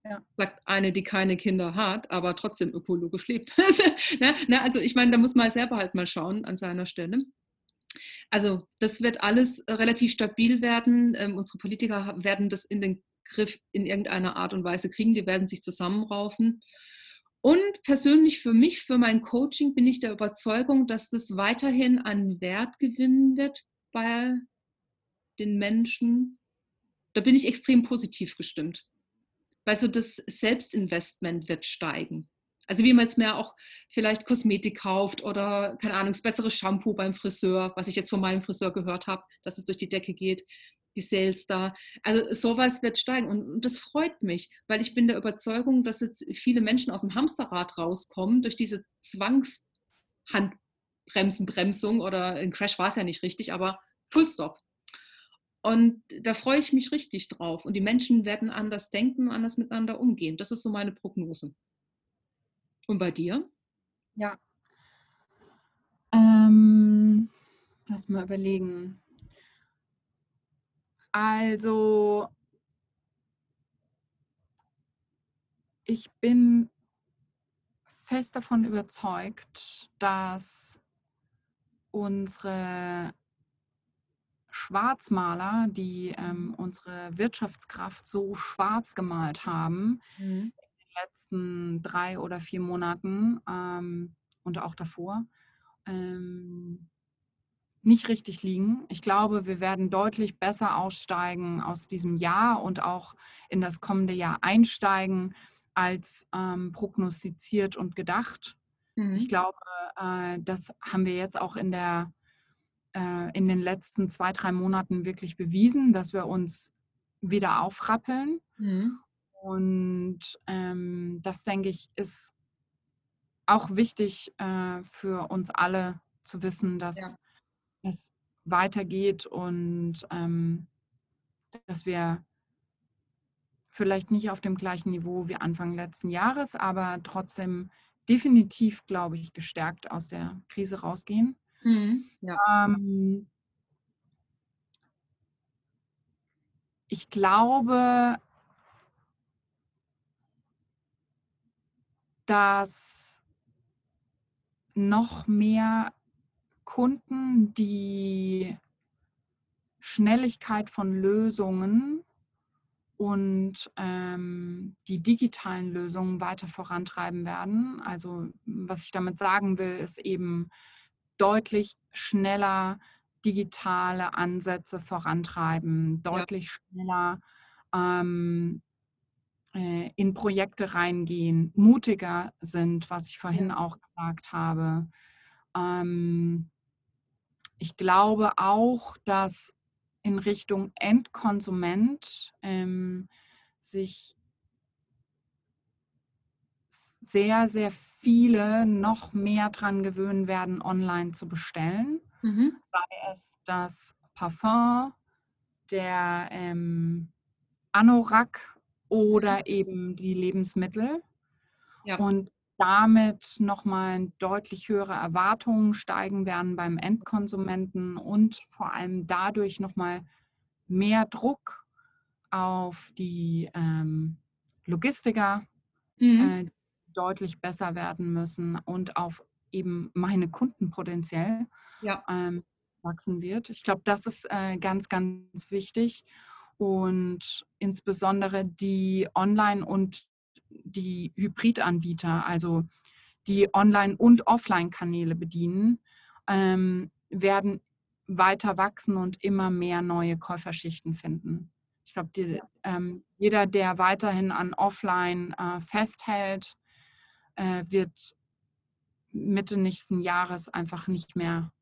Ja. Sagt eine, die keine Kinder hat, aber trotzdem ökologisch lebt. ne? Ne? Also ich meine, da muss man selber halt mal schauen an seiner Stelle. Also das wird alles relativ stabil werden. Ähm, unsere Politiker werden das in den Griff in irgendeiner Art und Weise kriegen. Die werden sich zusammenraufen. Und persönlich für mich, für mein Coaching, bin ich der Überzeugung, dass das weiterhin an Wert gewinnen wird bei den Menschen. Da bin ich extrem positiv gestimmt. Weil so das Selbstinvestment wird steigen. Also wie man jetzt mehr auch vielleicht Kosmetik kauft oder, keine Ahnung, das bessere Shampoo beim Friseur, was ich jetzt von meinem Friseur gehört habe, dass es durch die Decke geht, die Sales da. Also sowas wird steigen und, und das freut mich, weil ich bin der Überzeugung, dass jetzt viele Menschen aus dem Hamsterrad rauskommen durch diese Zwangshandbremsenbremsung oder ein Crash war es ja nicht richtig, aber Full Stop. Und da freue ich mich richtig drauf. Und die Menschen werden anders denken, anders miteinander umgehen. Das ist so meine Prognose. Und bei dir? Ja. Ähm, lass mal überlegen. Also, ich bin fest davon überzeugt, dass unsere Schwarzmaler, die ähm, unsere Wirtschaftskraft so schwarz gemalt haben mhm. Letzten drei oder vier Monaten ähm, und auch davor, ähm, nicht richtig liegen. Ich glaube, wir werden deutlich besser aussteigen aus diesem Jahr und auch in das kommende Jahr einsteigen als ähm, prognostiziert und gedacht. Mhm. Ich glaube, äh, das haben wir jetzt auch in der äh, in den letzten zwei, drei Monaten wirklich bewiesen, dass wir uns wieder aufrappeln. Mhm. Und ähm, das, denke ich, ist auch wichtig äh, für uns alle zu wissen, dass ja. es weitergeht und ähm, dass wir vielleicht nicht auf dem gleichen Niveau wie Anfang letzten Jahres, aber trotzdem definitiv, glaube ich, gestärkt aus der Krise rausgehen. Mhm, ja. ähm, ich glaube, dass noch mehr Kunden die Schnelligkeit von Lösungen und ähm, die digitalen Lösungen weiter vorantreiben werden. Also was ich damit sagen will, ist eben deutlich schneller digitale Ansätze vorantreiben, deutlich ja. schneller ähm, äh, in Projekte reingehen, mutiger sind, was ich vorhin auch gesagt habe. Ähm, ich glaube auch, dass in Richtung Endkonsument ähm, sich sehr, sehr viele noch mehr dran gewöhnen werden, online zu bestellen. Mhm. Sei es das Parfum, der ähm, Anorak oder eben die Lebensmittel. Ja. Und damit nochmal deutlich höhere Erwartungen steigen werden beim Endkonsumenten und vor allem dadurch nochmal mehr Druck auf die ähm, Logistiker, mhm. äh, deutlich besser werden müssen und auf eben meine Kunden potenziell ja. ähm, wachsen wird. Ich glaube, das ist äh, ganz, ganz wichtig. Und insbesondere die Online- und die Hybridanbieter, also die Online- und Offline-Kanäle bedienen, ähm, werden weiter wachsen und immer mehr neue Käuferschichten finden. Ich glaube, ähm, jeder, der weiterhin an Offline äh, festhält, äh, wird Mitte nächsten Jahres einfach nicht mehr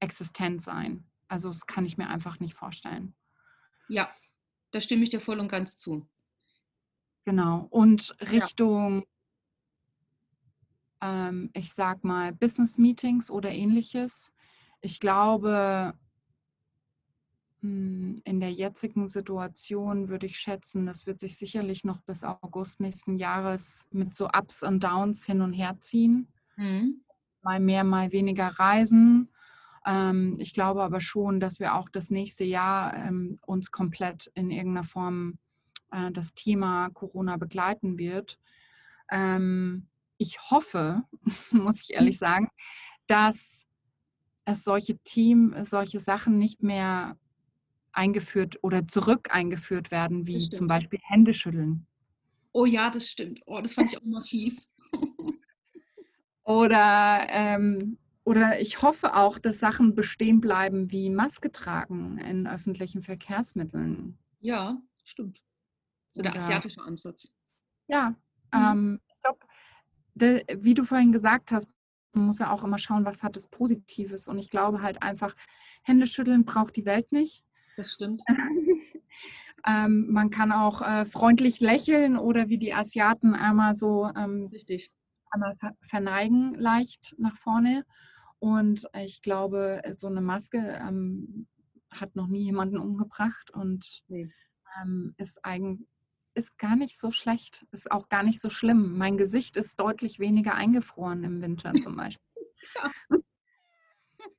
existent sein. Also das kann ich mir einfach nicht vorstellen. Ja, da stimme ich dir voll und ganz zu. Genau. Und Richtung, ja. ähm, ich sag mal, Business Meetings oder ähnliches. Ich glaube, hm, in der jetzigen Situation würde ich schätzen, das wird sich sicherlich noch bis August nächsten Jahres mit so Ups und Downs hin und her ziehen. Mhm. Mal mehr, mal weniger Reisen. Ähm, ich glaube aber schon, dass wir auch das nächste Jahr ähm, uns komplett in irgendeiner Form äh, das Thema Corona begleiten wird. Ähm, ich hoffe, muss ich ehrlich mhm. sagen, dass es solche Themen, solche Sachen nicht mehr eingeführt oder zurück eingeführt werden, wie zum Beispiel Händeschütteln. Oh ja, das stimmt. Oh, das fand ich auch immer fies. oder, ähm, oder ich hoffe auch, dass Sachen bestehen bleiben wie Maske tragen in öffentlichen Verkehrsmitteln. Ja, stimmt. So der asiatische Ansatz. Ja, mhm. ähm, ich glaube, wie du vorhin gesagt hast, man muss ja auch immer schauen, was hat es Positives. Und ich glaube halt einfach, Hände schütteln braucht die Welt nicht. Das stimmt. ähm, man kann auch äh, freundlich lächeln oder wie die Asiaten einmal so ähm, Richtig. einmal ver verneigen leicht nach vorne. Und ich glaube, so eine Maske ähm, hat noch nie jemanden umgebracht und nee. Ähm, ist eigentlich ist gar nicht so schlecht, ist auch gar nicht so schlimm. Mein Gesicht ist deutlich weniger eingefroren im Winter zum Beispiel.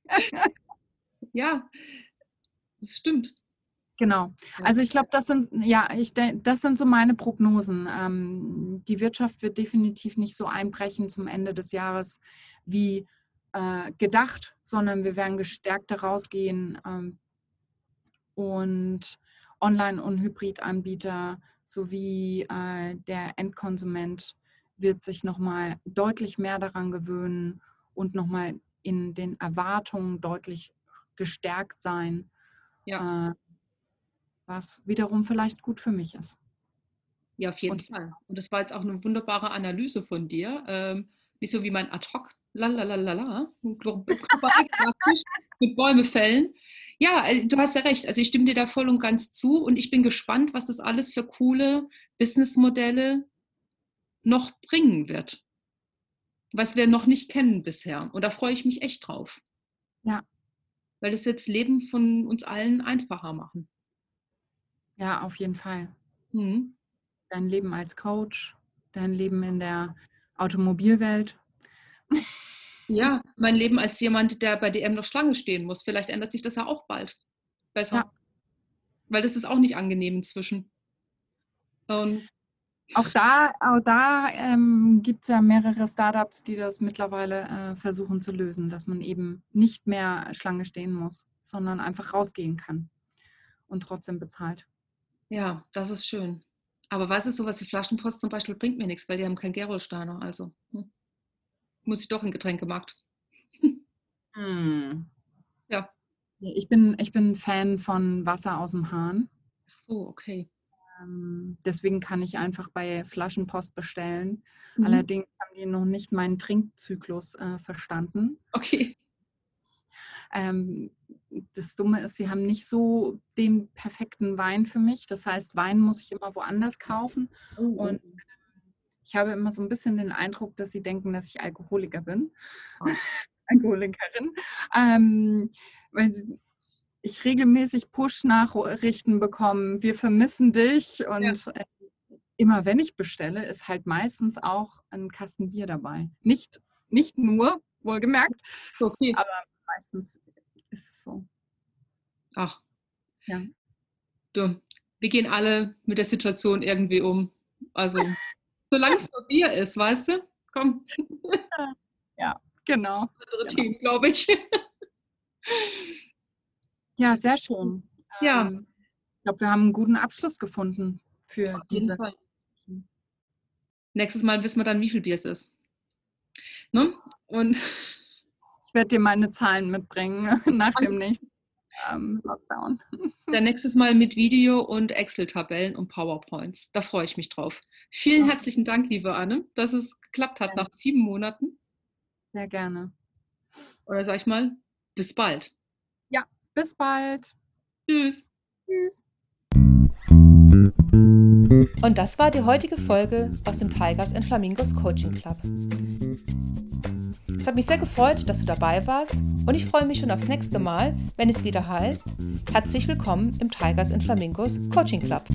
ja, das stimmt. Genau. Also ich glaube, das sind ja, ich das sind so meine Prognosen. Ähm, die Wirtschaft wird definitiv nicht so einbrechen zum Ende des Jahres wie äh, gedacht, sondern wir werden gestärkt daraus gehen ähm, und Online- und Hybridanbieter sowie äh, der Endkonsument wird sich nochmal deutlich mehr daran gewöhnen und nochmal in den Erwartungen deutlich gestärkt sein. Ja. Äh, was wiederum vielleicht gut für mich ist. Ja, auf jeden und, Fall. Und das war jetzt auch eine wunderbare Analyse von dir. Ähm, nicht so wie mein Ad-Hoc, lalalala, mit Bäume fällen. Ja, äh, du hast ja recht. Also ich stimme dir da voll und ganz zu und ich bin gespannt, was das alles für coole Businessmodelle noch bringen wird. Was wir noch nicht kennen bisher. Und da freue ich mich echt drauf. Ja. Weil das jetzt Leben von uns allen einfacher machen. Ja, auf jeden Fall. Mhm. Dein Leben als Coach, dein Leben in der Automobilwelt. Ja, mein Leben als jemand, der bei DM noch Schlange stehen muss. Vielleicht ändert sich das ja auch bald. Besser. Ja. Weil das ist auch nicht angenehm inzwischen. Und auch da, auch da ähm, gibt es ja mehrere Startups, die das mittlerweile äh, versuchen zu lösen, dass man eben nicht mehr Schlange stehen muss, sondern einfach rausgehen kann und trotzdem bezahlt. Ja, das ist schön. Aber was ist sowas wie Flaschenpost zum Beispiel bringt mir nichts, weil die haben kein Gerolsteiner. Also hm, muss ich doch in Getränkemarkt. Hm. Ja. Ich bin, ich bin Fan von Wasser aus dem Hahn. Ach so, okay. Ähm, deswegen kann ich einfach bei Flaschenpost bestellen. Mhm. Allerdings haben die noch nicht meinen Trinkzyklus äh, verstanden. Okay. Ähm, das Dumme ist, sie haben nicht so den perfekten Wein für mich. Das heißt, Wein muss ich immer woanders kaufen. Oh. Und ich habe immer so ein bisschen den Eindruck, dass sie denken, dass ich Alkoholiker bin. Oh. Alkoholikerin. Ähm, weil sie, ich regelmäßig Push-Nachrichten bekomme, wir vermissen dich. Und ja. Äh, immer wenn ich bestelle, ist halt meistens auch ein Kasten Bier dabei. Nicht, nicht nur, wohlgemerkt, okay. aber meistens ist es so. Ach. Ja. Du, wir gehen alle mit der Situation irgendwie um. Also, solange es nur Bier ist, weißt du? Komm. Ja, genau. Andere genau. Team, glaube ich. Ja, sehr schön. Ja. Ähm, ich glaube, wir haben einen guten Abschluss gefunden für Auf diese. Fall. Nächstes Mal wissen wir dann, wie viel Bier es ist. Ne? Und ich werde dir meine Zahlen mitbringen nach dem nächsten ähm, Lockdown. Dann nächstes Mal mit Video und Excel-Tabellen und PowerPoints. Da freue ich mich drauf. Vielen ja. herzlichen Dank, liebe Anne, dass es geklappt hat ja. nach sieben Monaten. Sehr gerne. Oder sag ich mal, bis bald. Ja, bis bald. Tschüss. Tschüss. Und das war die heutige Folge aus dem Tigers and Flamingos Coaching Club. Es hat mich sehr gefreut, dass du dabei warst und ich freue mich schon aufs nächste Mal, wenn es wieder heißt, herzlich willkommen im Tigers and Flamingos Coaching Club.